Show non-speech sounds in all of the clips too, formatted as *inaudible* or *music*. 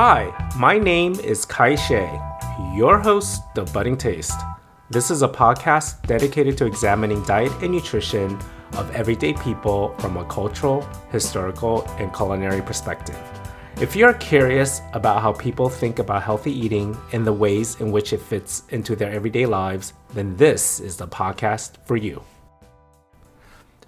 Hi, my name is Kai Shea, your host of Budding Taste. This is a podcast dedicated to examining diet and nutrition of everyday people from a cultural, historical, and culinary perspective. If you're curious about how people think about healthy eating and the ways in which it fits into their everyday lives, then this is the podcast for you.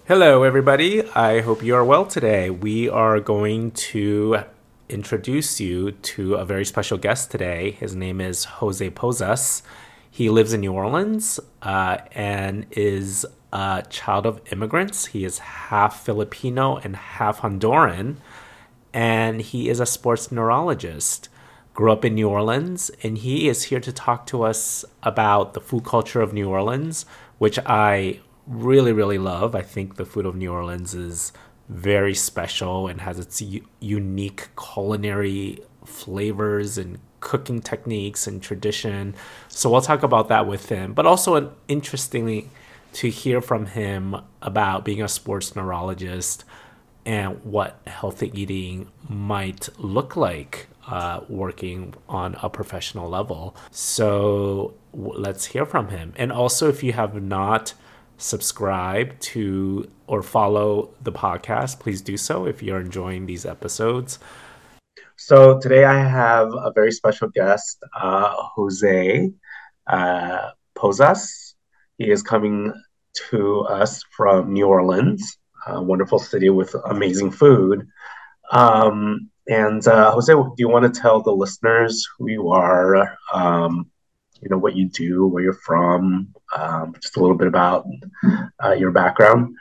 Hello, everybody. I hope you are well today. We are going to introduce you to a very special guest today. His name is Jose Posas. He lives in New Orleans uh, and is a child of immigrants. He is half Filipino and half Honduran, and he is a sports neurologist. Grew up in New Orleans, and he is here to talk to us about the food culture of New Orleans, which I really, really love. I think the food of New Orleans is very special and has its u- unique culinary flavors and cooking techniques and tradition. So we'll talk about that with him. But also, interestingly, to hear from him about being a sports neurologist and what healthy eating might look like uh, working on a professional level. So w- let's hear from him. And also, if you have not subscribe to or follow the podcast, please do so if you're enjoying these episodes. So today I have a very special guest, uh, Jose uh, Posas. He is coming to us from New Orleans, a wonderful city with amazing food. Um, and uh, Jose, do you want to tell the listeners who you are, um, you know, what you do, where you're from, um, just a little bit about uh, your background.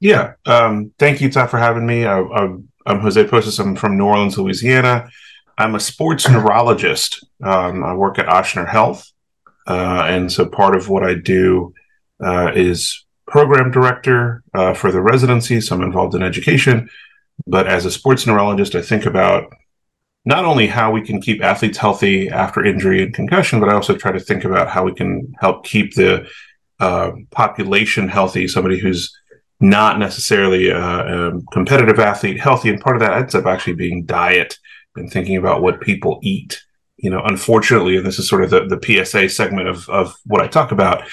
Yeah. Um, thank you, Todd, for having me. I, I'm, I'm Jose Posas. I'm from New Orleans, Louisiana. I'm a sports *laughs* neurologist. Um, I work at Ochsner Health. Uh, and so part of what I do uh, is program director uh, for the residency. So I'm involved in education. But as a sports neurologist, I think about not only how we can keep athletes healthy after injury and concussion, but I also try to think about how we can help keep the uh, population healthy, somebody who's not necessarily a, a, competitive athlete healthy. And part of that ends up actually being diet and thinking about what people eat. You know, unfortunately, and this is sort of the, the PSA segment of, of what I talk about,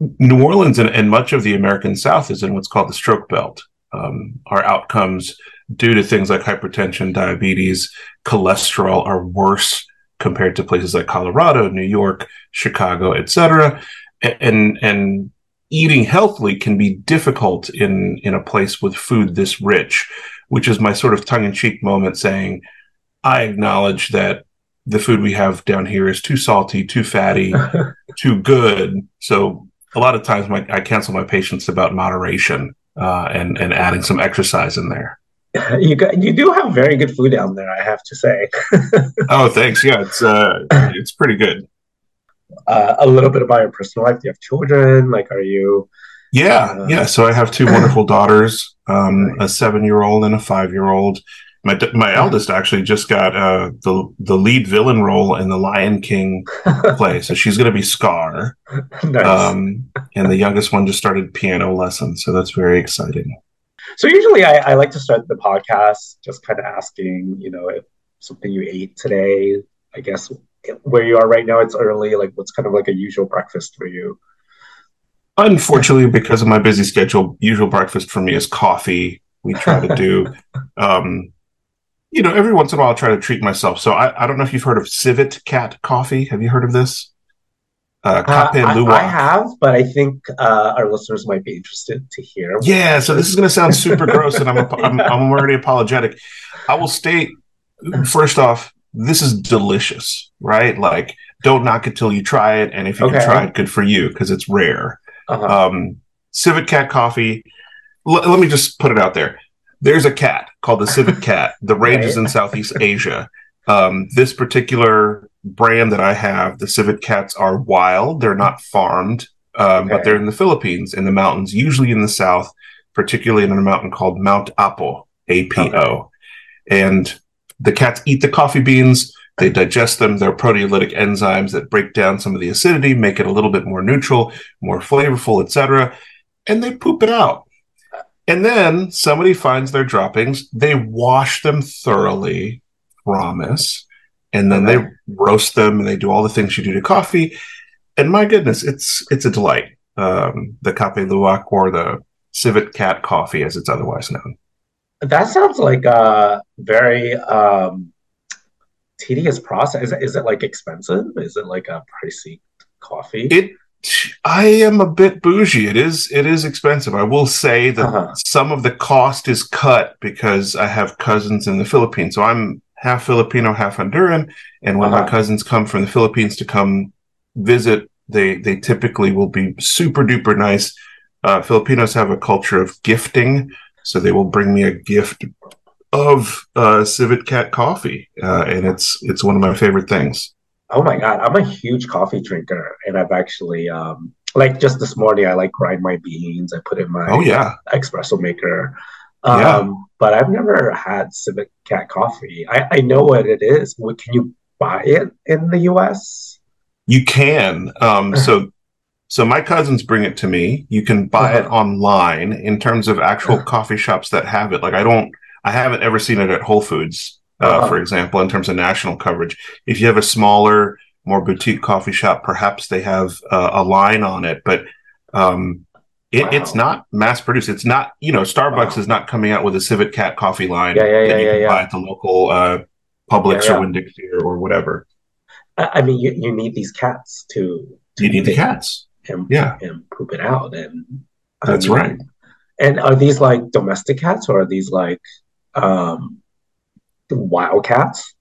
New Orleans and, and much of the American South is in what's called the stroke belt. Um, our outcomes due to things like hypertension, diabetes, cholesterol are worse compared to places like Colorado, New York, Chicago, etc. And and eating healthily can be difficult in in a place with food this rich, which is my sort of tongue in cheek moment saying, I acknowledge that the food we have down here is too salty, too fatty, *laughs* too good. So a lot of times my, I cancel my patients about moderation uh, and and adding some exercise in there. *laughs* you got you do have very good food down there, I have to say. *laughs* oh, thanks. Yeah, it's uh, it's pretty good. Uh, a little bit about your personal life. Do you have children? Like, are you? Yeah, uh, yeah. So I have two wonderful *laughs* daughters, um, a seven-year-old and a five-year-old. My my eldest actually just got uh, the the lead villain role in the Lion King play, so she's going to be Scar. nice. Um, and the youngest one just started piano lessons, so that's very exciting. So usually I, I like to start the podcast just kind of asking, you know, if something you ate today, I guess where you are right now, it's early, like what's kind of like a usual breakfast for you? Unfortunately, because of my busy schedule, usual breakfast for me is coffee. We try to do, *laughs* um, you know, every once in a while I try to treat myself. So I, I don't know if you've heard of Civet Cat coffee. Have you heard of this? Uh, uh, I, I, have, but I think uh, our listeners might be interested to hear. Yeah, so this is going to sound *laughs* super gross, and I'm, I'm I'm already apologetic. I will state first off, this is delicious, right? Like, don't knock it till you try it, and if you okay. can try it, good for you because it's rare. Uh-huh. Um, Civet Cat Coffee. L- let me just put it out there. There's a cat called the Civet Cat The *laughs* range right. in Southeast Asia. Um, this particular brand that I have, the civet cats are wild. They're not farmed, um, okay. but they're in the Philippines, in the mountains, usually in the south, particularly in a mountain called Mount Apo, A P O. Okay. And the cats eat the coffee beans. They digest them. They're proteolytic enzymes that break down some of the acidity, make it a little bit more neutral, more flavorful, etc. And they poop it out. And then somebody finds their droppings. They wash them thoroughly rames, and then okay. they roast them and they do all the things you do to coffee. And my goodness, it's it's a delight. Um, the Cafe Luwak or the Civet Cat coffee, as it's otherwise known. That sounds like a very um, tedious process. Is it, is it like expensive? Is it like a pricey coffee? It I am a bit bougie. It is it is expensive. I will say that uh-huh. some of the cost is cut because I have cousins in the Philippines. So I'm half Filipino, half Honduran, and when uh-huh. my cousins come from the Philippines to come visit, they they typically will be super duper nice. Uh, Filipinos have a culture of gifting, so they will bring me a gift of uh, Civet Cat coffee, uh, and it's it's one of my favorite things. Oh my god, I'm a huge coffee drinker, and I've actually um, like just this morning I like grind my beans, I put in my oh yeah espresso maker. Um, yeah. but I've never had Civet Cat coffee. I, I know what it is. Can you buy it in the U.S.? You can. Um, *laughs* so so my cousins bring it to me. You can buy uh-huh. it online. In terms of actual uh-huh. coffee shops that have it, like I don't, I haven't ever seen it at Whole Foods uh, uh-huh. for example, in terms of national coverage. If you have a smaller, more boutique coffee shop, perhaps they have uh, a line on it, but um, it, wow. it's not mass produced. It's not, you know, Starbucks wow. is not coming out with a Civet Cat coffee line yeah, yeah, that you yeah, can yeah. buy at the local uh, Publix yeah, or Winn Dixie or whatever. I mean, you, you need these cats to. to you need the cats. And, yeah. and poop it out. And that's I mean, right. And are these like domestic cats or are these like um, wildcats?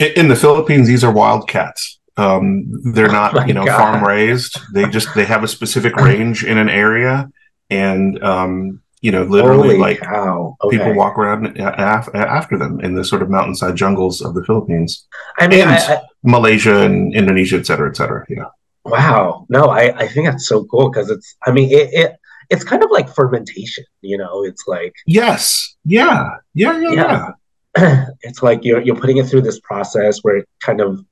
In the Philippines, these are wildcats. Um, they're oh not, oh you know, God. farm raised. They just they have a specific *laughs* range in an area, and um, you know, literally Holy like okay. people walk around af- after them in the sort of mountainside jungles of the Philippines. I mean, I, I, Malaysia and Indonesia, et cetera, et cetera. Yeah. Wow. No, I, I think that's so cool because it's. I mean, it, it it's kind of like fermentation. You know, it's like yes, yeah, yeah, yeah, yeah. yeah. *clears throat* it's like you're you're putting it through this process where it kind of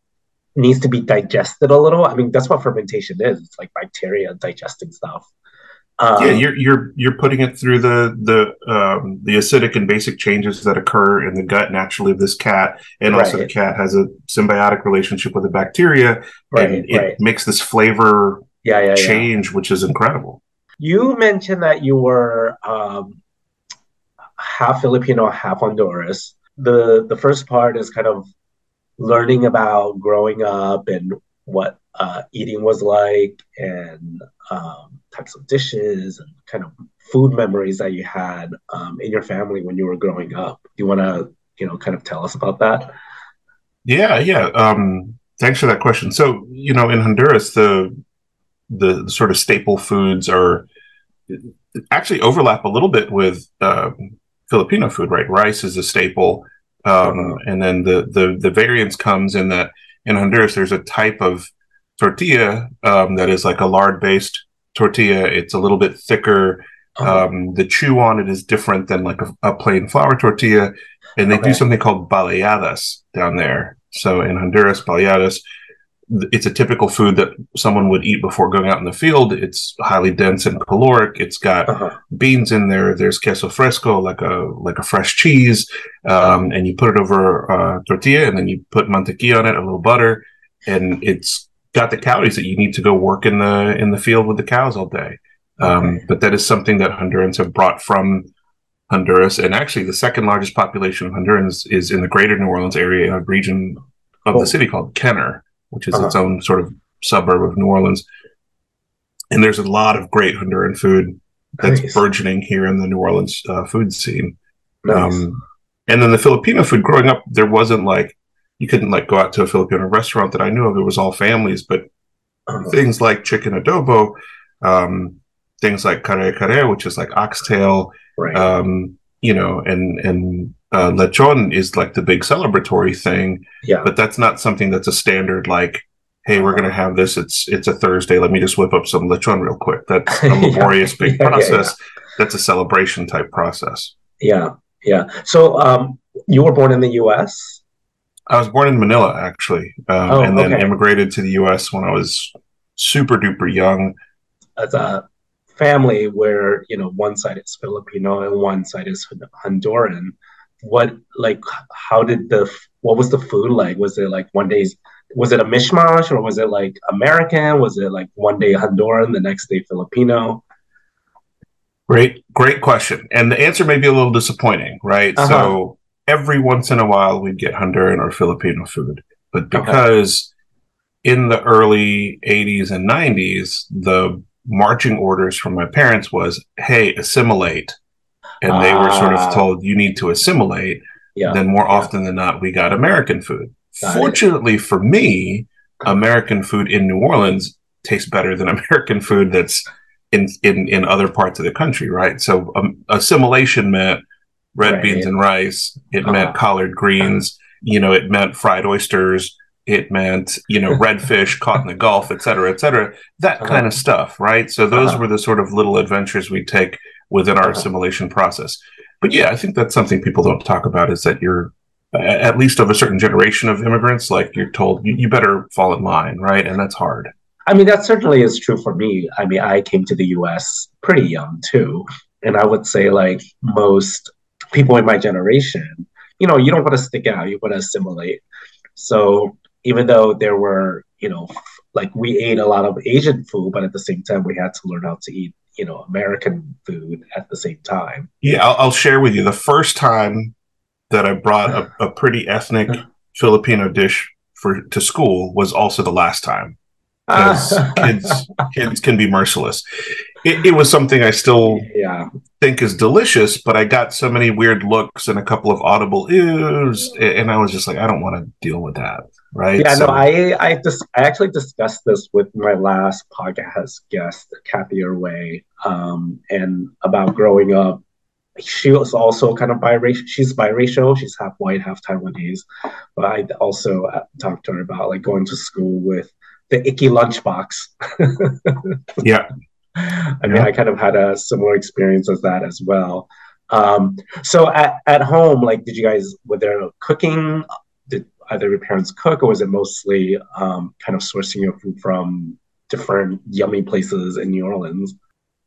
needs to be digested a little. I mean, that's what fermentation is. It's like bacteria digesting stuff. Um, yeah, you're you're you're putting it through the the um, the acidic and basic changes that occur in the gut naturally of this cat, and also the cat has a symbiotic relationship with the bacteria, right, and it right. makes this flavor yeah, yeah, change, yeah. which is incredible. You mentioned that you were um, half Filipino, half Honduras the the first part is kind of learning about growing up and what uh, eating was like and um, types of dishes and kind of food memories that you had um, in your family when you were growing up. Do you want to, you know, kind of tell us about that? Yeah, yeah. Um, thanks for that question. So, you know, in Honduras, the the, sort of staple foods are actually overlap a little bit with uh, Filipino food, right? Rice is a staple. Um, and then the, the, the variance comes in that in Honduras, there's a type of tortilla um, that is like a lard based tortilla. It's a little bit thicker. Uh-huh. Um, the chew on it is different than like a, a plain flour tortilla. And they okay. do something called baleadas down there. So in Honduras, baleadas it's a typical food that someone would eat before going out in the field. It's highly dense and caloric. It's got uh-huh. beans in there. There's queso fresco, like a like a fresh cheese, um, and you put it over a tortilla, and then you put mantequilla on it, a little butter, and it's got the calories that you need to go work in the in the field with the cows all day. Um, okay. But that is something that Hondurans have brought from Honduras, and actually the second largest population of Hondurans is in the Greater New Orleans area, a region of oh. the city called Kenner which is uh-huh. its own sort of suburb of New Orleans. And there's a lot of great Honduran food that's nice. burgeoning here in the New Orleans uh, food scene. Nice. Um, and then the Filipino food growing up, there wasn't like, you couldn't like go out to a Filipino restaurant that I knew of. It was all families, but uh-huh. things like chicken adobo, um, things like kare kare, which is like oxtail, right. um, you know, and, and uh, lechon is like the big celebratory thing. Yeah. But that's not something that's a standard like, hey, we're gonna have this. It's it's a Thursday. Let me just whip up some lechon real quick. That's a *laughs* laborious yeah. big yeah, process. Yeah, that's a celebration type process. Yeah, yeah. So um, you were born in the U.S. I was born in Manila, actually, um, oh, and then okay. immigrated to the U.S. when I was super duper young. As a family where you know one side is Filipino and one side is Honduran what like how did the what was the food like? Was it like one day's was it a mishmash or was it like American? Was it like one day Honduran, the next day Filipino? Great, great question. And the answer may be a little disappointing, right? Uh-huh. So every once in a while we'd get Honduran or Filipino food. But because okay. in the early 80s and 90s, the marching orders from my parents was, hey, assimilate. And uh, they were sort of ah. told, you need to assimilate. Yeah. Then more yeah. often than not, we got American food. Got Fortunately it. for me, American food in New Orleans tastes better than *laughs* American food that's in in in other parts of the country, right? So um, assimilation meant red right. beans and rice. It uh-huh. meant collard greens. You know, it meant fried oysters. It meant you know redfish caught in the Gulf, et cetera, et cetera. That uh-huh. kind of stuff, right? So those uh-huh. were the sort of little adventures we take within our uh-huh. assimilation process. But yeah, I think that's something people don't talk about is that you're at least of a certain generation of immigrants, like you're told you, you better fall in line, right? And that's hard. I mean, that certainly is true for me. I mean, I came to the US pretty young too. And I would say, like most people in my generation, you know, you don't want to stick out, you want to assimilate. So even though there were, you know, like we ate a lot of Asian food, but at the same time, we had to learn how to eat, you know, American food at the same time. Yeah, I'll, I'll share with you the first time that I brought a, a pretty ethnic Filipino dish for to school was also the last time because *laughs* kids kids can be merciless. It, it, was something I still yeah. think is delicious, but I got so many weird looks and a couple of audible oohs, and I was just like, I don't want to deal with that, right? Yeah, so, no, I I just I actually discussed this with my last podcast guest, Cathy Erway, um, and about growing up. She was also kind of biracial. She's biracial. She's half white, half Taiwanese. But I also uh, talked to her about like going to school with the icky lunchbox. *laughs* yeah. I mean, yeah. I kind of had a similar experience as that as well. Um, so at, at home, like, did you guys, were there cooking? Either your parents cook or was it mostly um, kind of sourcing your food from different yummy places in New Orleans?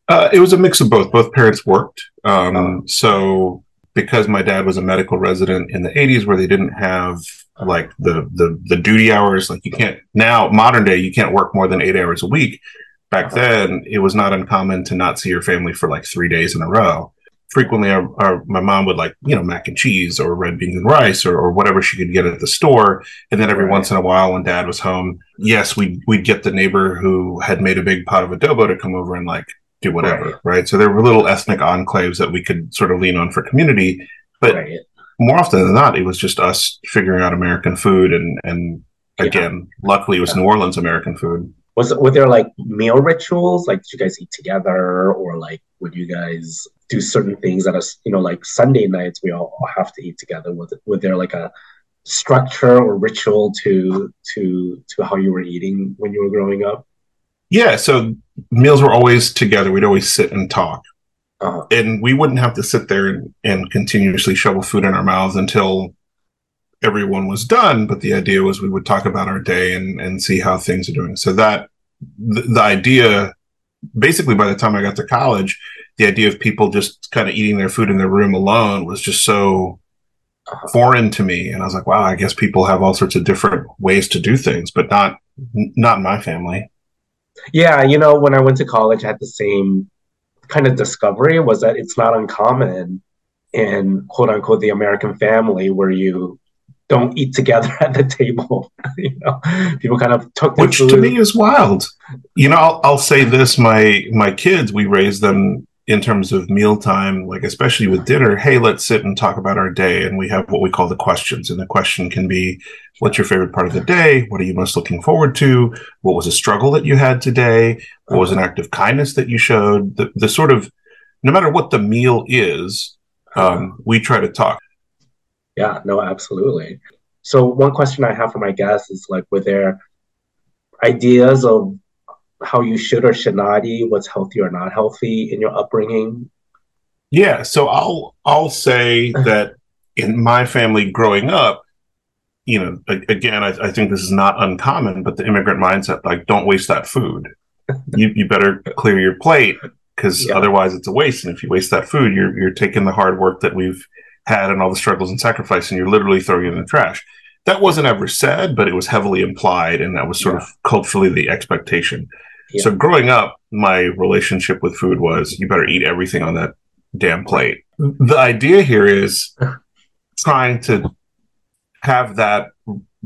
Uh, it was a mix of both. Both parents worked. Um, uh-huh. So because my dad was a medical resident in the 80s where they didn't have like the the the duty hours like you can't now modern day you can't work more than eight hours a week back uh-huh. then it was not uncommon to not see your family for like three days in a row frequently our, our, my mom would like you know mac and cheese or red beans and rice or, or whatever she could get at the store and then every right. once in a while when dad was home yes we we'd get the neighbor who had made a big pot of adobo to come over and like do whatever right, right? so there were little ethnic enclaves that we could sort of lean on for community but right more often than not, it was just us figuring out American food, and and again, yeah. luckily, it was yeah. New Orleans American food. Was were there like meal rituals? Like, did you guys eat together, or like would you guys do certain things that are you know like Sunday nights we all have to eat together? Was was there like a structure or ritual to to to how you were eating when you were growing up? Yeah, so meals were always together. We'd always sit and talk. Uh, and we wouldn't have to sit there and, and continuously shovel food in our mouths until everyone was done. But the idea was we would talk about our day and, and see how things are doing. So that the, the idea, basically, by the time I got to college, the idea of people just kind of eating their food in their room alone was just so uh-huh. foreign to me. And I was like, wow, I guess people have all sorts of different ways to do things, but not not my family. Yeah, you know, when I went to college, I had the same kind of discovery was that it's not uncommon in quote unquote the American family where you don't eat together *laughs* at the table. *laughs* you know, people kind of took which food. to me is wild. You know, I'll, I'll say this: my my kids, we raised them in terms of mealtime, like especially with dinner, hey, let's sit and talk about our day. And we have what we call the questions. And the question can be, what's your favorite part of the day? What are you most looking forward to? What was a struggle that you had today? What was an act of kindness that you showed? The, the sort of, no matter what the meal is, um, we try to talk. Yeah, no, absolutely. So one question I have for my guests is like, were there ideas of how you should or should not eat, what's healthy or not healthy in your upbringing? Yeah, so I'll I'll say uh-huh. that in my family growing up, you know, again, I, I, think this is not uncommon, but the immigrant mindset, like, don't waste that food. *laughs* you you better clear your plate because yeah. otherwise it's a waste. And if you waste that food, you're you're taking the hard work that we've had and all the struggles and sacrifice, and you're literally throwing it in the trash. that wasn't ever said, but it was heavily implied, and that was sort yeah. of culturally the expectation. Yeah. So growing up, my relationship with food was you better eat everything on that damn plate. The idea here is trying to have that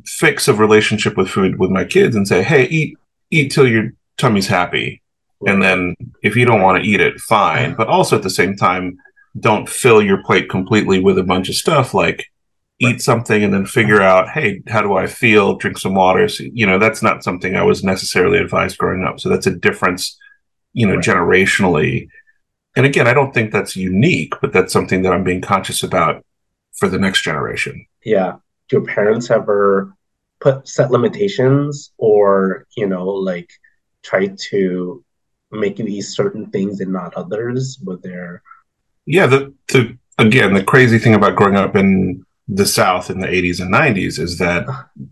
fix of relationship with food with my kids and say, hey, eat eat till your tummy's happy. And then if you don't want to eat it, fine. But also at the same time, don't fill your plate completely with a bunch of stuff like eat something and then figure out, hey, how do I feel? Drink some water. So, you know, that's not something I was necessarily advised growing up. So that's a difference, you know, right. generationally. And again, I don't think that's unique, but that's something that I'm being conscious about for the next generation. Yeah. Do your parents ever put set limitations or, you know, like try to make you eat certain things and not others with their yeah the, the again the crazy thing about growing up in the South in the 80s and 90s is that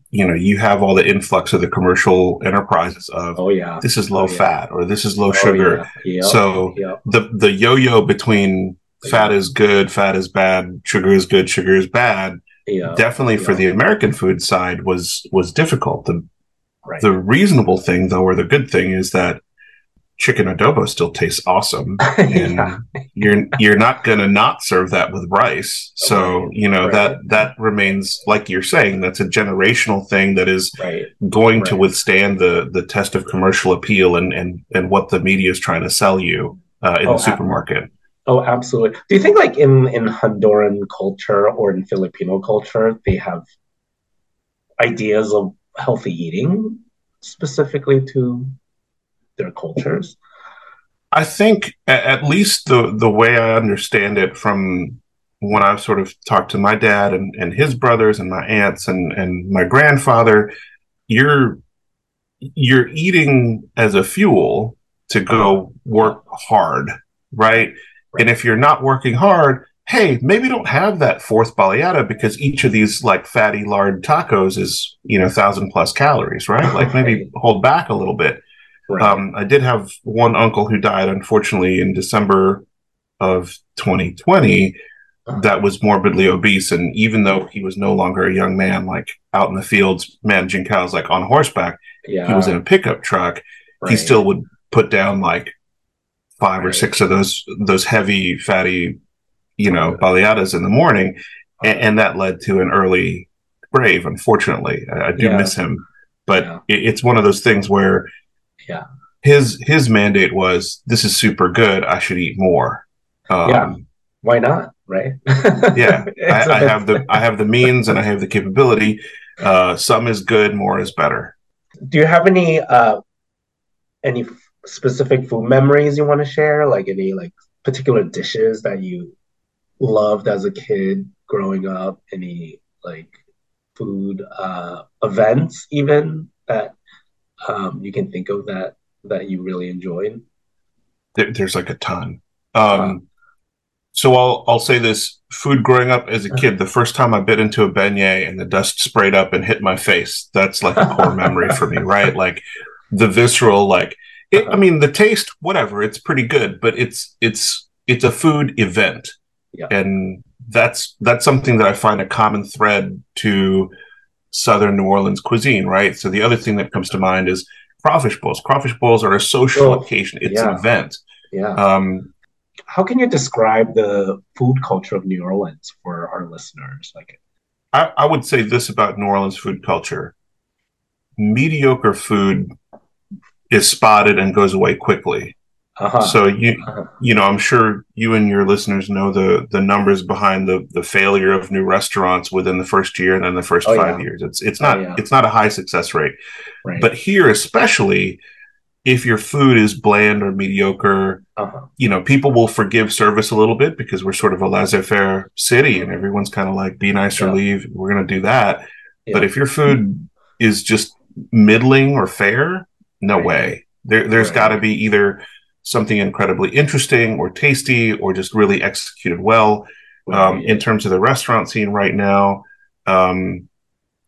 you know you have all the influx of the commercial enterprises of oh yeah this is low oh, yeah. fat or this is low oh, sugar. Yeah. Yep. So yep. the the yo-yo between fat is good, fat is bad, sugar is good, sugar is bad. Yeah. Definitely for the American food side was was difficult. The right. the reasonable thing though or the good thing is that chicken adobo still tastes awesome *laughs* and yeah. you're you're not going to not serve that with rice so right. you know right. that that remains like you're saying that's a generational thing that is right. going to withstand the the test of commercial appeal and and and what the media is trying to sell you uh, in oh, the supermarket oh absolutely do you think like in in honduran culture or in filipino culture they have ideas of healthy eating specifically to their cultures? I think, at least the the way I understand it from when I've sort of talked to my dad and, and his brothers and my aunts and, and my grandfather, you're you're eating as a fuel to go work hard, right? And if you're not working hard, hey, maybe don't have that fourth baleada because each of these like fatty lard tacos is, you know, thousand plus calories, right? Like maybe *laughs* hold back a little bit. Right. Um, I did have one uncle who died, unfortunately, in December of 2020 uh-huh. that was morbidly obese. And even though he was no longer a young man, like out in the fields managing cows, like on horseback, yeah. he was in a pickup truck. Right. He still would put down like five right. or six of those those heavy, fatty, you know, baleadas in the morning, and, and, that led to an early grave. Unfortunately, I, I do yeah. miss him, but yeah. it, it's one of those things where yeah. His his mandate was this is super good. I should eat more. Um, yeah. Why not? Right. *laughs* yeah. I, I have the I have the means and I have the capability. Uh, some is good, more is better. Do you have any uh, any specific food memories you want to share? Like any like particular dishes that you loved as a kid growing up? Any like food uh, events even that um, you can think of that that you really enjoyed? There, there's like a ton. Um, wow. So I'll I'll say this: food growing up as a uh-huh. kid, the first time I bit into a beignet and the dust sprayed up and hit my face, that's like a core memory for me, *laughs* right? Like the visceral, like it, I uh-huh. mean, the taste, whatever, it's pretty good, but it's it's it's a food event, yeah. and that's that's something that I find a common thread to Southern New Orleans cuisine, right? So the other thing that comes to mind is crawfish boils. Crawfish boils are a social oh, occasion. It's yeah. an event. Yeah. Um, How can you describe the food culture of New Orleans for our listeners? Like, I, I would say this about New Orleans food culture: mediocre food is spotted and goes away quickly. Uh-huh. So you uh-huh. you know I'm sure you and your listeners know the the numbers behind the the failure of new restaurants within the first year and then the first oh, five yeah. years. It's it's not oh, yeah. it's not a high success rate. Right. But here especially if your food is bland or mediocre, uh-huh. you know, people will forgive service a little bit because we're sort of a laissez-faire city and everyone's kind of like be nice yeah. or leave. We're going to do that. But if your food is just middling or fair, no right. way. There there's right. got to be either something incredibly interesting or tasty or just really executed well. Um, in terms of the restaurant scene right now, um,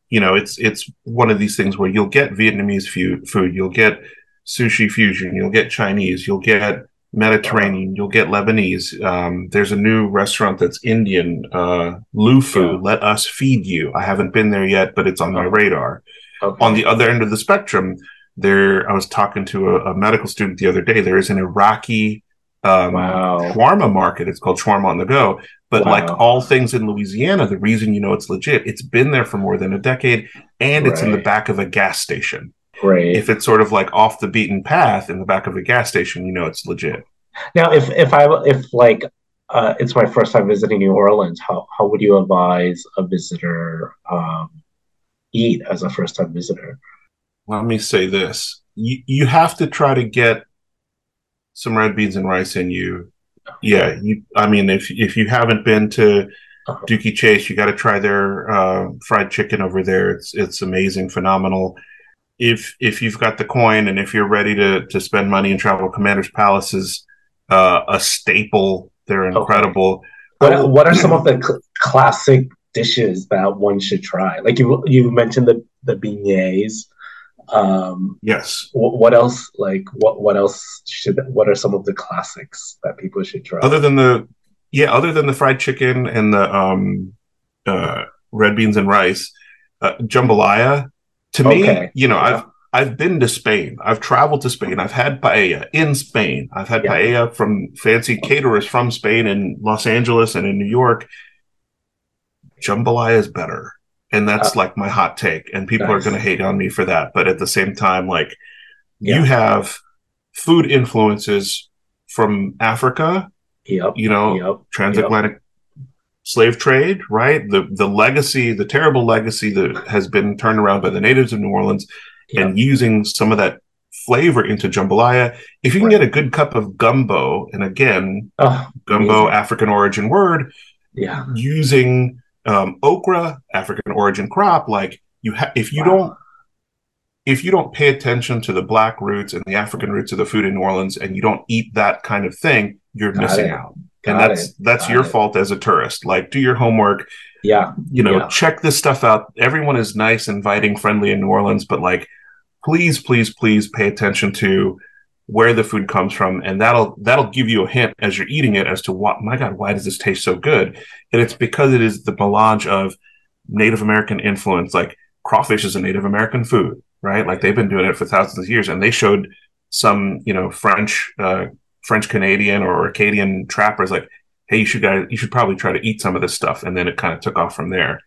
you know, it's it's one of these things where you'll get Vietnamese food, food, you'll get sushi fusion, you'll get Chinese, you'll get Mediterranean. You'll get Lebanese. Um, there's a new restaurant that's Indian, uh, Lufu. Yeah. Let us feed you. I haven't been there yet, but it's on my radar. Okay. On the other end of the spectrum, there. I was talking to a, a medical student the other day. There is an Iraqi um, wow. shawarma market. It's called Shawarma on the Go. But wow. like all things in Louisiana, the reason you know it's legit, it's been there for more than a decade, and right. it's in the back of a gas station. Great. If it's sort of like off the beaten path in the back of a gas station, you know it's legit. Now, if if I if like uh, it's my first time visiting New Orleans, how how would you advise a visitor um, eat as a first time visitor? Let me say this: you you have to try to get some red beans and rice in you. Yeah, you. I mean, if if you haven't been to uh-huh. Chase, you got to try their uh, fried chicken over there. It's it's amazing, phenomenal if if you've got the coin and if you're ready to to spend money and travel, Commander's Palace is uh, a staple. They're incredible. Okay. What, what are some of the cl- classic dishes that one should try? Like you you mentioned the the beignets. Um, yes. W- what else? Like what what else should? What are some of the classics that people should try? Other than the yeah, other than the fried chicken and the um, uh, red beans and rice, uh, jambalaya to okay. me, you know, yeah. I've I've been to Spain. I've traveled to Spain. I've had paella in Spain. I've had yeah. paella from fancy caterers from Spain in Los Angeles and in New York. Jambalaya is better. And that's uh, like my hot take. And people nice. are going to hate on me for that. But at the same time, like yeah. you have food influences from Africa, yep. you know, yep. transatlantic yep slave trade, right? The the legacy, the terrible legacy that has been turned around by the natives of New Orleans, and using some of that flavor into jambalaya. If you can right. get a good cup of gumbo, and again, oh, gumbo, amazing. African origin word, yeah, using um, okra, African origin crop, like you have, if you wow. don't. If you don't pay attention to the black roots and the African roots of the food in New Orleans and you don't eat that kind of thing, you're Got missing it. out. Got and that's it. that's Got your it. fault as a tourist. Like, do your homework. Yeah, you know, yeah. check this stuff out. Everyone is nice, inviting, friendly in New Orleans, but like, please, please, please pay attention to where the food comes from, and that'll that'll give you a hint as you're eating it as to what. My God, why does this taste so good? And it's because it is the melange of Native American influence. Like crawfish is a Native American food, right? Like they've been doing it for thousands of years, and they showed some, you know, French uh, French Canadian or Acadian trappers like, hey, you should guys, you should probably try to eat some of this stuff, and then it kind of took off from there.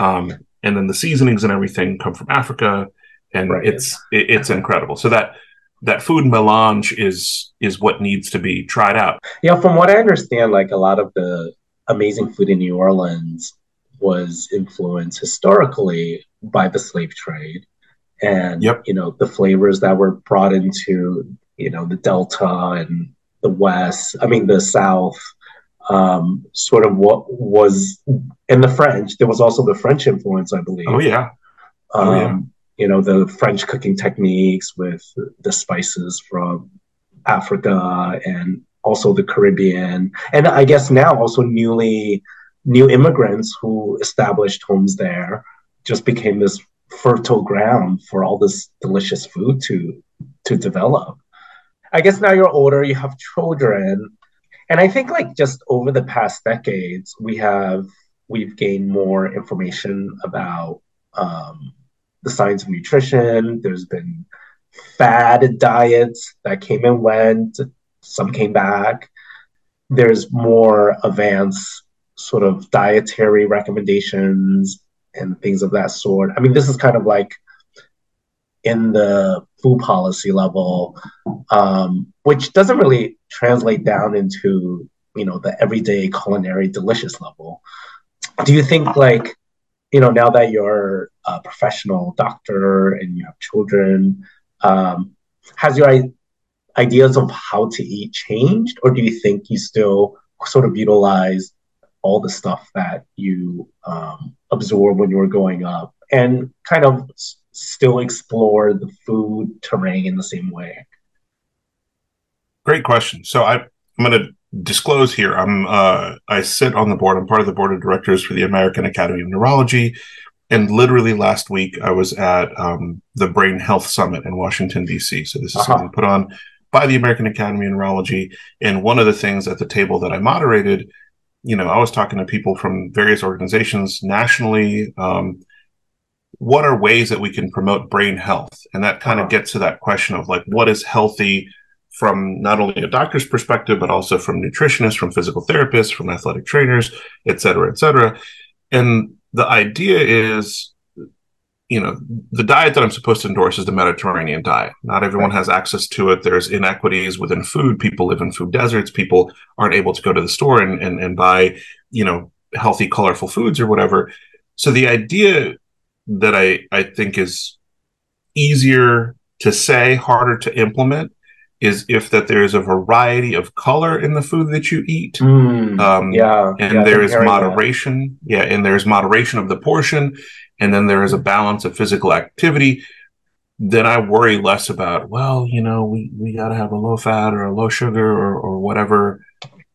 Um, and then the seasonings and everything come from Africa, and right. it's it, it's incredible. So that that food melange is is what needs to be tried out. Yeah, from what I understand, like a lot of the amazing food in New Orleans was influenced historically by the slave trade and yep. you know the flavors that were brought into you know the delta and the West, I mean, the South, um, sort of what was in the French. There was also the French influence, I believe. Oh, yeah. Oh, um, yeah. You know, the French cooking techniques with the spices from Africa and also the Caribbean. And I guess now also newly, new immigrants who established homes there just became this fertile ground for all this delicious food to to develop. I guess now you're older, you have children. And I think like just over the past decades, we have we've gained more information about um, the science of nutrition. There's been fad diets that came and went, some came back. There's more advanced sort of dietary recommendations and things of that sort. I mean, this is kind of like in the food policy level, um, which doesn't really translate down into you know the everyday culinary delicious level. Do you think like you know now that you're a professional doctor and you have children, um, has your ideas of how to eat changed, or do you think you still sort of utilize all the stuff that you um, absorbed when you were growing up and kind of still explore the food terrain in the same way? Great question. So I, I'm going to disclose here. I'm uh, I sit on the board. I'm part of the board of directors for the American Academy of Neurology. And literally last week, I was at um, the Brain Health Summit in Washington D.C. So this is uh-huh. something put on by the American Academy of Neurology. And one of the things at the table that I moderated, you know, I was talking to people from various organizations nationally. Um, what are ways that we can promote brain health? And that kind of uh-huh. gets to that question of like, what is healthy from not only a doctor's perspective, but also from nutritionists, from physical therapists, from athletic trainers, et cetera, et cetera. And the idea is you know, the diet that I'm supposed to endorse is the Mediterranean diet. Not everyone has access to it. There's inequities within food. People live in food deserts. People aren't able to go to the store and, and, and buy, you know, healthy, colorful foods or whatever. So the idea that I, I think is easier to say, harder to implement is if that there is a variety of color in the food that you eat. Mm, um, yeah. And yeah, there is moderation. That. Yeah. And there's moderation of the portion and then there is a balance of physical activity, then I worry less about, well, you know, we, we got to have a low fat or a low sugar or, or whatever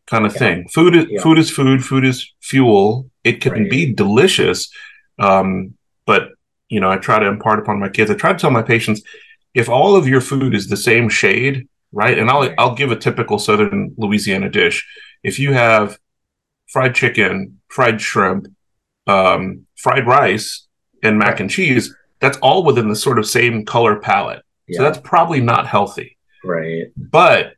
kind of yeah. thing. Food is yeah. food is food. Food is fuel. It can right. be delicious, um, but you know, I try to impart upon my kids. I try to tell my patients, if all of your food is the same shade, right? And I'll I'll give a typical Southern Louisiana dish. If you have fried chicken, fried shrimp, um, fried rice, and mac and cheese, that's all within the sort of same color palette. Yeah. So that's probably not healthy. Right. But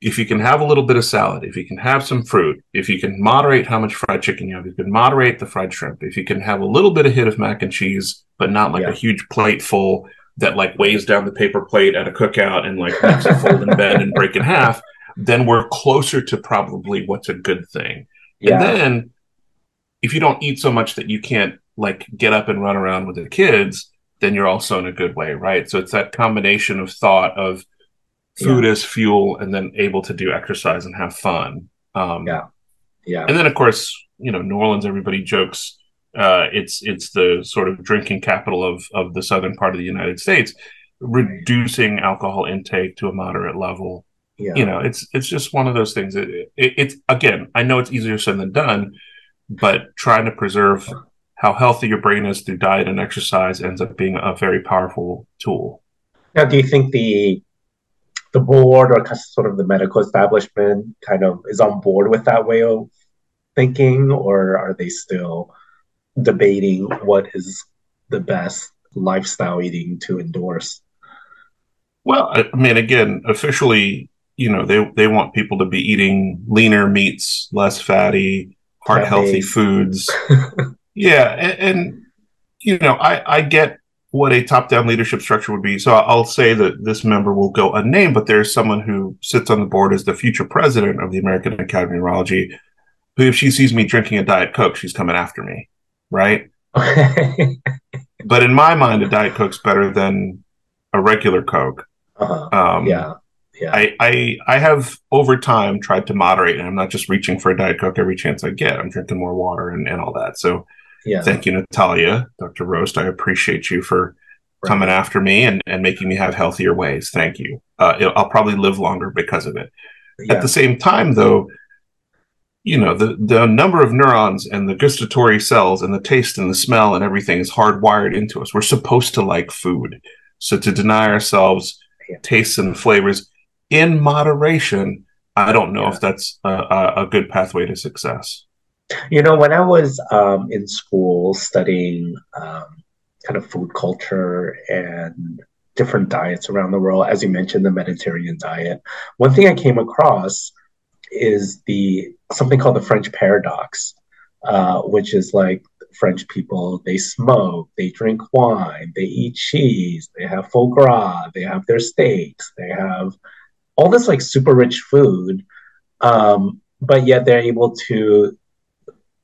if you can have a little bit of salad, if you can have some fruit, if you can moderate how much fried chicken you have, you can moderate the fried shrimp, if you can have a little bit of hit of mac and cheese, but not like yeah. a huge plate full that like weighs down the paper plate at a cookout and like makes it fold in bed and break in half, then we're closer to probably what's a good thing. Yeah. And then if you don't eat so much that you can't like get up and run around with the kids, then you're also in a good way, right? So it's that combination of thought of food yeah. as fuel and then able to do exercise and have fun. Um, yeah. Yeah. And then of course, you know, New Orleans, everybody jokes, uh, it's, it's the sort of drinking capital of, of the southern part of the United States, reducing alcohol intake to a moderate level. Yeah. You know, it's, it's just one of those things. It, it, it's again, I know it's easier said than done, but trying to preserve how healthy your brain is through diet and exercise ends up being a very powerful tool. Now, do you think the the board or sort of the medical establishment kind of is on board with that way of thinking, or are they still debating what is the best lifestyle eating to endorse? Well, I mean, again, officially, you know, they they want people to be eating leaner meats, less fatty, heart healthy foods. *laughs* Yeah, and, and you know, I, I get what a top-down leadership structure would be. So I'll say that this member will go unnamed, but there's someone who sits on the board as the future president of the American Academy of Neurology, who, if she sees me drinking a diet coke, she's coming after me, right? *laughs* but in my mind, a diet coke's better than a regular coke. Uh-huh. Um, yeah. Yeah. I, I I have over time tried to moderate, and I'm not just reaching for a diet coke every chance I get. I'm drinking more water and, and all that. So yeah. Thank you, Natalia, Dr. Rost. I appreciate you for right. coming after me and, and making me have healthier ways. Thank you. Uh, I'll probably live longer because of it. Yeah. At the same time, though, you know, the, the number of neurons and the gustatory cells and the taste and the smell and everything is hardwired into us. We're supposed to like food. So to deny ourselves tastes and flavors in moderation, I don't know yeah. if that's a, a, good pathway to success. You know, when I was um, in school studying um, kind of food culture and different diets around the world, as you mentioned, the Mediterranean diet, one thing I came across is the something called the French paradox, uh, which is like French people, they smoke, they drink wine, they eat cheese, they have foie gras, they have their steaks, they have all this like super rich food, um, but yet they're able to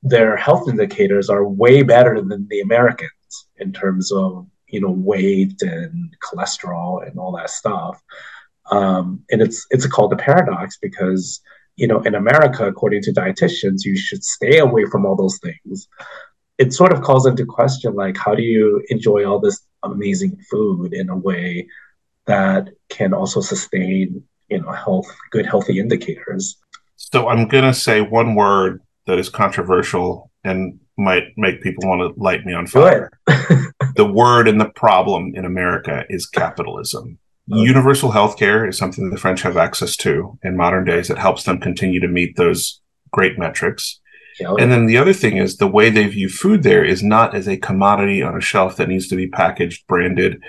their health indicators are way better than the Americans in terms of you know weight and cholesterol and all that stuff. Um, and it's it's called a paradox because you know in America, according to dietitians, you should stay away from all those things. It sort of calls into question like how do you enjoy all this amazing food in a way that can also sustain you know health good healthy indicators. So I'm gonna say one word that is controversial and might make people want to light me on fire. the word and the problem in America is capitalism. Universal health care is something the French have access to in modern days that helps them continue to meet those great metrics. Yeah. And then the other thing is the way they view food there is not as a commodity on a shelf that needs to be packaged, branded,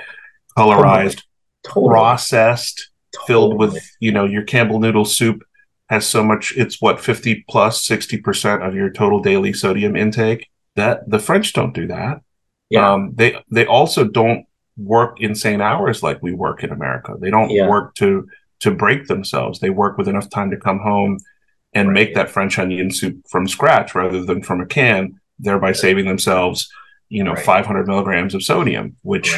colorized, totally. processed, totally. filled with, you know, your Campbell noodle soup has so much it's what 50 plus 60% of your total daily sodium intake. That the French don't do that. Yeah. Um, they they also don't work insane hours like we work in America. They don't yeah. work to to break themselves. They work with enough time to come home and right. make that French onion soup from scratch rather than from a can, thereby saving themselves, you know, right. 500 milligrams of sodium, which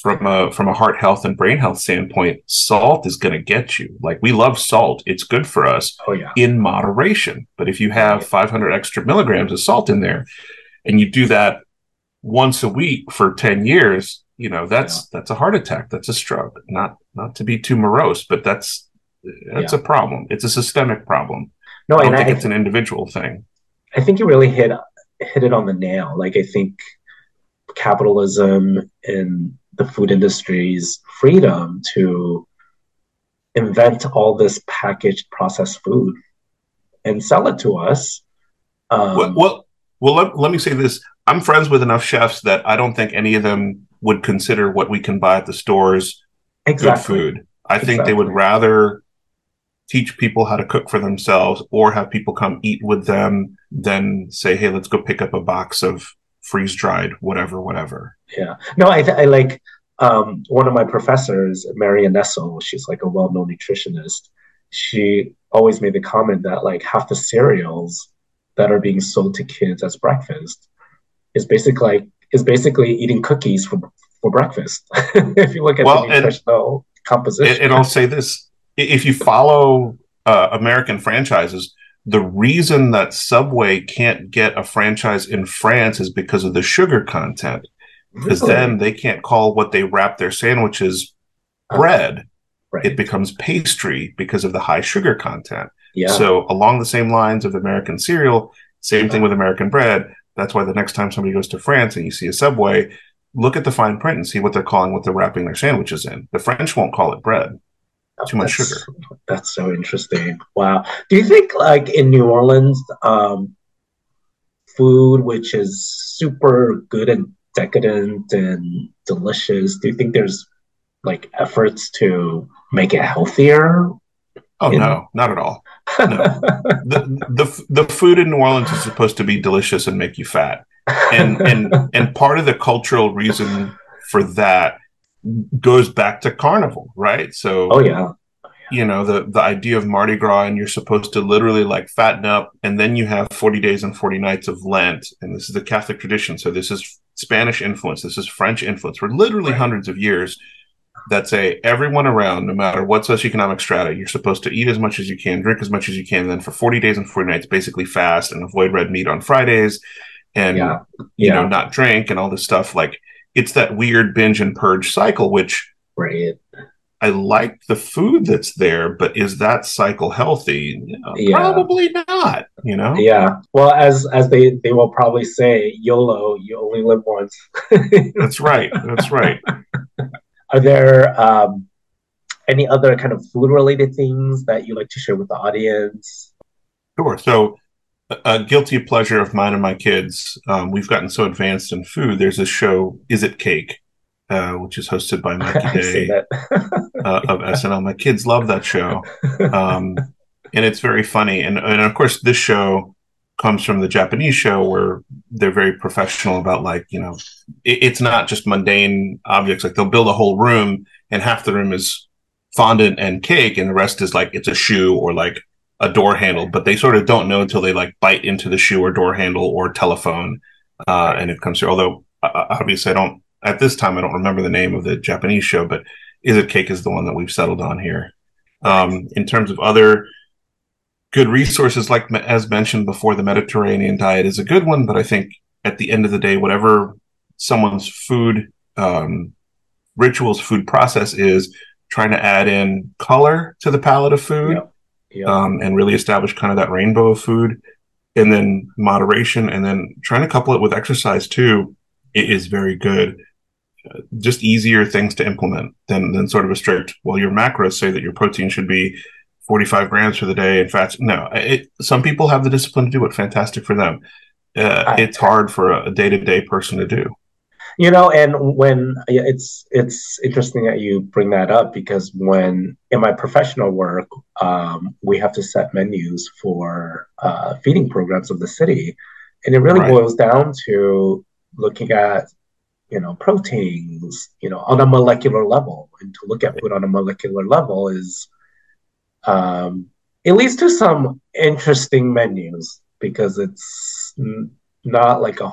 from a from a heart health and brain health standpoint, salt is going to get you. Like we love salt; it's good for us oh, yeah. in moderation. But if you have 500 extra milligrams of salt in there, and you do that once a week for 10 years, you know that's yeah. that's a heart attack that's a stroke not not to be too morose but that's that's yeah. a problem. It's a systemic problem. No i don't think I, it's an individual thing. I think you really hit hit it on the nail. Like i think capitalism and the food industry's freedom to invent all this packaged processed food and sell it to us um, well, well well let, let me say this. I'm friends with enough chefs that i don't think any of them would consider what we can buy at the stores exactly. good food. I exactly. think they would rather teach people how to cook for themselves or have people come eat with them than say, hey, let's go pick up a box of freeze dried whatever, whatever. Yeah. No, I, I like um, one of my professors, Marion Nestle, she's like a well known nutritionist. She always made the comment that like half the cereals that are being sold to kids as breakfast is basically like is basically eating cookies for for breakfast. *laughs* if you look at well, the nutritional and, composition, and I'll say this: if you follow uh, American franchises, the reason that Subway can't get a franchise in France is because of the sugar content. Because really? then they can't call what they wrap their sandwiches uh-huh. bread. Right. It becomes pastry because of the high sugar content. Yeah. So along the same lines of American cereal, same thing with American bread. That's why the next time somebody goes to France and you see a Subway, look at the fine print and see what they're calling what they're wrapping their sandwiches in. The French won't call it bread. Too much sugar. That's so interesting. Wow. Do you think like in New Orleans, um, food which is super good and decadent and delicious, do you think there's like efforts to make it healthier? Oh in- no, not at all. No. the, the the food in New Orleans is supposed to be delicious and make you fat, and and and part of the cultural reason for that goes back to carnival, right? So, oh yeah, you know the the idea of Mardi Gras, and you're supposed to literally like fatten up, and then you have 40 days and 40 nights of Lent, and this is the Catholic tradition. So this is Spanish influence, this is French influence for literally right. hundreds of years that say everyone around, no matter what socioeconomic strata, you're supposed to eat as much as you can, drink as much as you can, then for 40 days and 40 nights, basically fast and avoid red meat on Fridays and, yeah. you yeah. know, not drink and all this stuff. Like it's that weird binge and purge cycle, which right. I like the food that's there, but is that cycle healthy? Know, yeah. Probably not. You know. Yeah. Well, as as they they will probably say, YOLO, you only live once. *laughs* that's right. That's right. Are there um, any other kind of food related things that you like to share with the audience? Sure. So, a guilty pleasure of mine and my kids. Um, we've gotten so advanced in food. There's a show, Is It Cake, uh, which is hosted by *laughs* Mikey Day uh, of SNL. My kids love that show, *laughs* um, and it's very funny. And and of course, this show comes from the Japanese show where they're very professional about like, you know, it, it's not just mundane objects. Like they'll build a whole room and half the room is fondant and cake and the rest is like it's a shoe or like a door handle, but they sort of don't know until they like bite into the shoe or door handle or telephone. Uh, and it comes through. Although uh, obviously I don't, at this time, I don't remember the name of the Japanese show, but Is It Cake is the one that we've settled on here. Um, in terms of other good resources like as mentioned before the mediterranean diet is a good one but i think at the end of the day whatever someone's food um, rituals food process is trying to add in color to the palette of food yep. Yep. Um, and really establish kind of that rainbow of food and then moderation and then trying to couple it with exercise too it is very good just easier things to implement than than sort of a strict. Well, your macros say that your protein should be 45 grams for the day and fats. No, it, some people have the discipline to do it. Fantastic for them. Uh, it's hard for a day to day person to do. You know, and when it's it's interesting that you bring that up because when in my professional work, um, we have to set menus for uh, feeding programs of the city, and it really right. boils down to looking at you know proteins, you know, on a molecular level, and to look at food on a molecular level is um, it leads to some interesting menus because it's not like a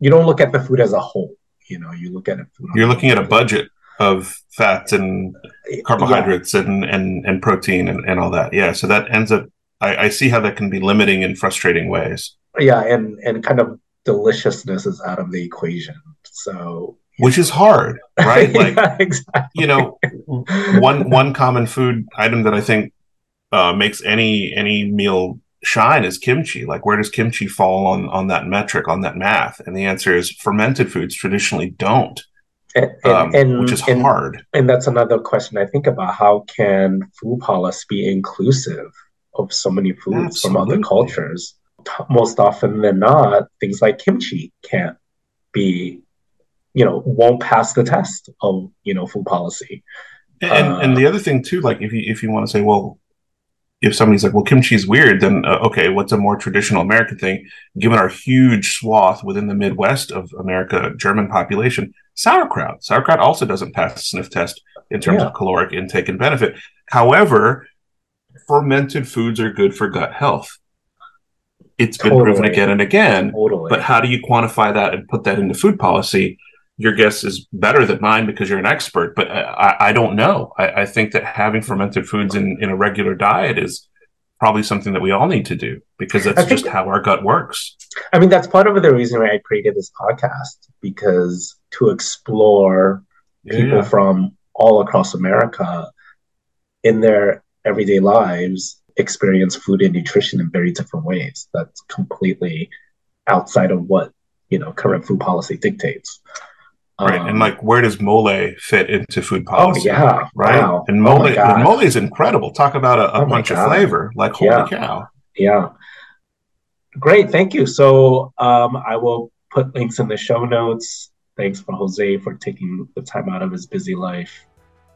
you don't look at the food as a whole you know you look at it you're looking at a budget of fats and carbohydrates yeah. and, and and protein and, and all that. Yeah so that ends up I, I see how that can be limiting in frustrating ways. Yeah and and kind of deliciousness is out of the equation. So which is hard, right? *laughs* Like, yeah, exactly. you know, one one common food item that I think uh, makes any any meal shine is kimchi. Like, where does kimchi fall on on that metric, on that math? And the answer is fermented foods traditionally don't, and, um, and, which is and, hard. And that's another question I think about: How can food policy be inclusive of so many foods Absolutely. from other cultures? Most often than not, things like kimchi can't be you know won't pass the test of you know food policy. And uh, and the other thing too, like if you if you want to say, well, if somebody's like, well, kimchi is weird, then uh, okay, what's a more traditional American thing? Given our huge swath within the Midwest of America, German population, sauerkraut. Sauerkraut also doesn't pass the sniff test in terms yeah. of caloric intake and benefit. However, fermented foods are good for gut health. It's been proven again and again. Totally. But how do you quantify that and put that into food policy? Your guess is better than mine because you're an expert, but uh, I, I don't know. I, I, think that having fermented foods in, in a regular diet is probably something that we all need to do because that's just how our gut works. I mean, that's part of the reason why I created this podcast because to explore yeah, people from all across America in their everyday lives experience food and nutrition in very different ways. That's completely outside of what you know current food policy dictates. Right. Um, and like, where does mole fit into food oh, policy? Oh, yeah. Right. Wow. And mole, oh mole is incredible. Talk about a, a oh bunch of flavor. Like, holy yeah. cow. Yeah. Great. Thank you. So um, I will put links in the show notes. Thanks for Jose for taking the time out of his busy life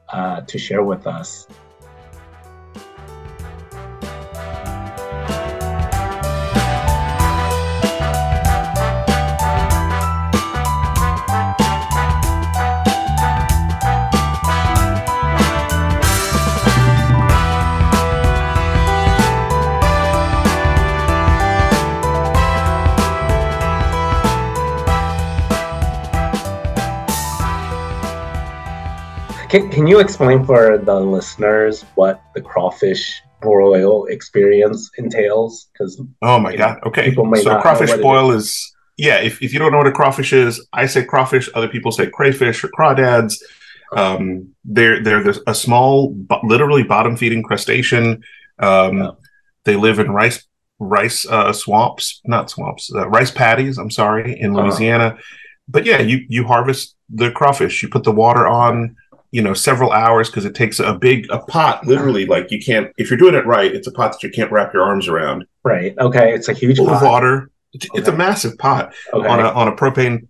uh, to share with us. Can, can you explain for the listeners what the crawfish broil experience entails? Because oh my god, know, okay. so crawfish boil is. is yeah. If, if you don't know what a crawfish is, I say crawfish. Other people say crayfish or crawdads. Um, they're they're a small, literally bottom feeding crustacean. Um, yeah. They live in rice rice uh, swamps, not swamps, uh, rice paddies. I'm sorry, in uh-huh. Louisiana. Uh-huh. But yeah, you you harvest the crawfish. You put the water on you know several hours because it takes a big a pot literally like you can't if you're doing it right it's a pot that you can't wrap your arms around right okay it's a huge pot. of water it's, okay. it's, a massive pot okay. on a on a propane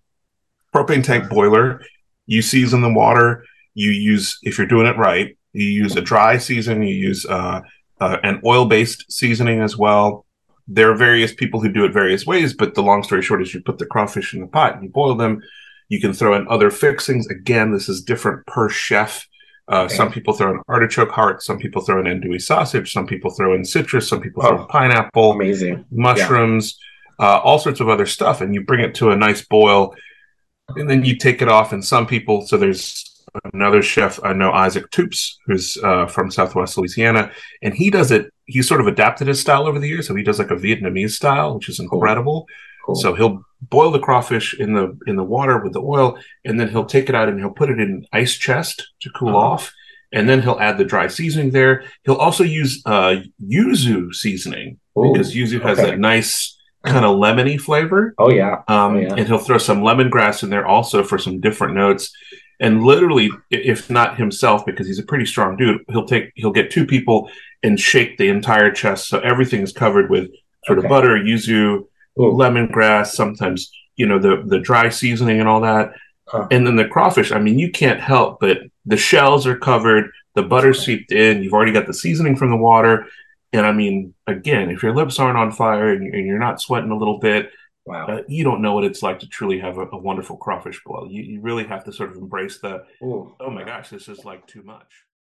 propane tank boiler you season the water you use if you're doing it right you use a dry season you use uh, uh, an oil based seasoning as well there are various people who do it various ways but the long story short is you put the crawfish in the pot and you boil them you can throw in other fixings. Again, this is different per chef. Uh, okay. Some people throw in artichoke heart. Some people throw in andouille sausage. Some people throw in citrus. Some people oh, throw in pineapple. Amazing. Mushrooms, yeah. uh, all sorts of other stuff. And you bring it to a nice boil. And then you take it off. And some people, so there's another chef I know, Isaac Toups, who's uh, from Southwest Louisiana, and he does it. he's sort of adapted his style over the years, so he does like a Vietnamese style, which is incredible. Cool. So he'll boil the crawfish in the in the water with the oil, and then he'll take it out and he'll put it in an ice chest to cool uh-huh. off, and then he'll add the dry seasoning there. He'll also use uh, yuzu seasoning Ooh, because yuzu has okay. that nice kind of lemony flavor. Oh yeah. Um, oh, yeah. and he'll throw some lemongrass in there also for some different notes. And literally, if not himself, because he's a pretty strong dude, he'll take he'll get two people and shake the entire chest so everything is covered with sort okay. of butter, yuzu, Ooh. lemongrass, sometimes you know the the dry seasoning and all that. Huh. And then the crawfish, I mean, you can't help but the shells are covered, the butter seeped in, you've already got the seasoning from the water. And I mean, again, if your lips aren't on fire and, you're not sweating a little bit, wow, uh, you don't know what it's like to truly have a, a wonderful crawfish boil. You, you really have to sort of embrace the, Ooh. oh my gosh, this is like too much.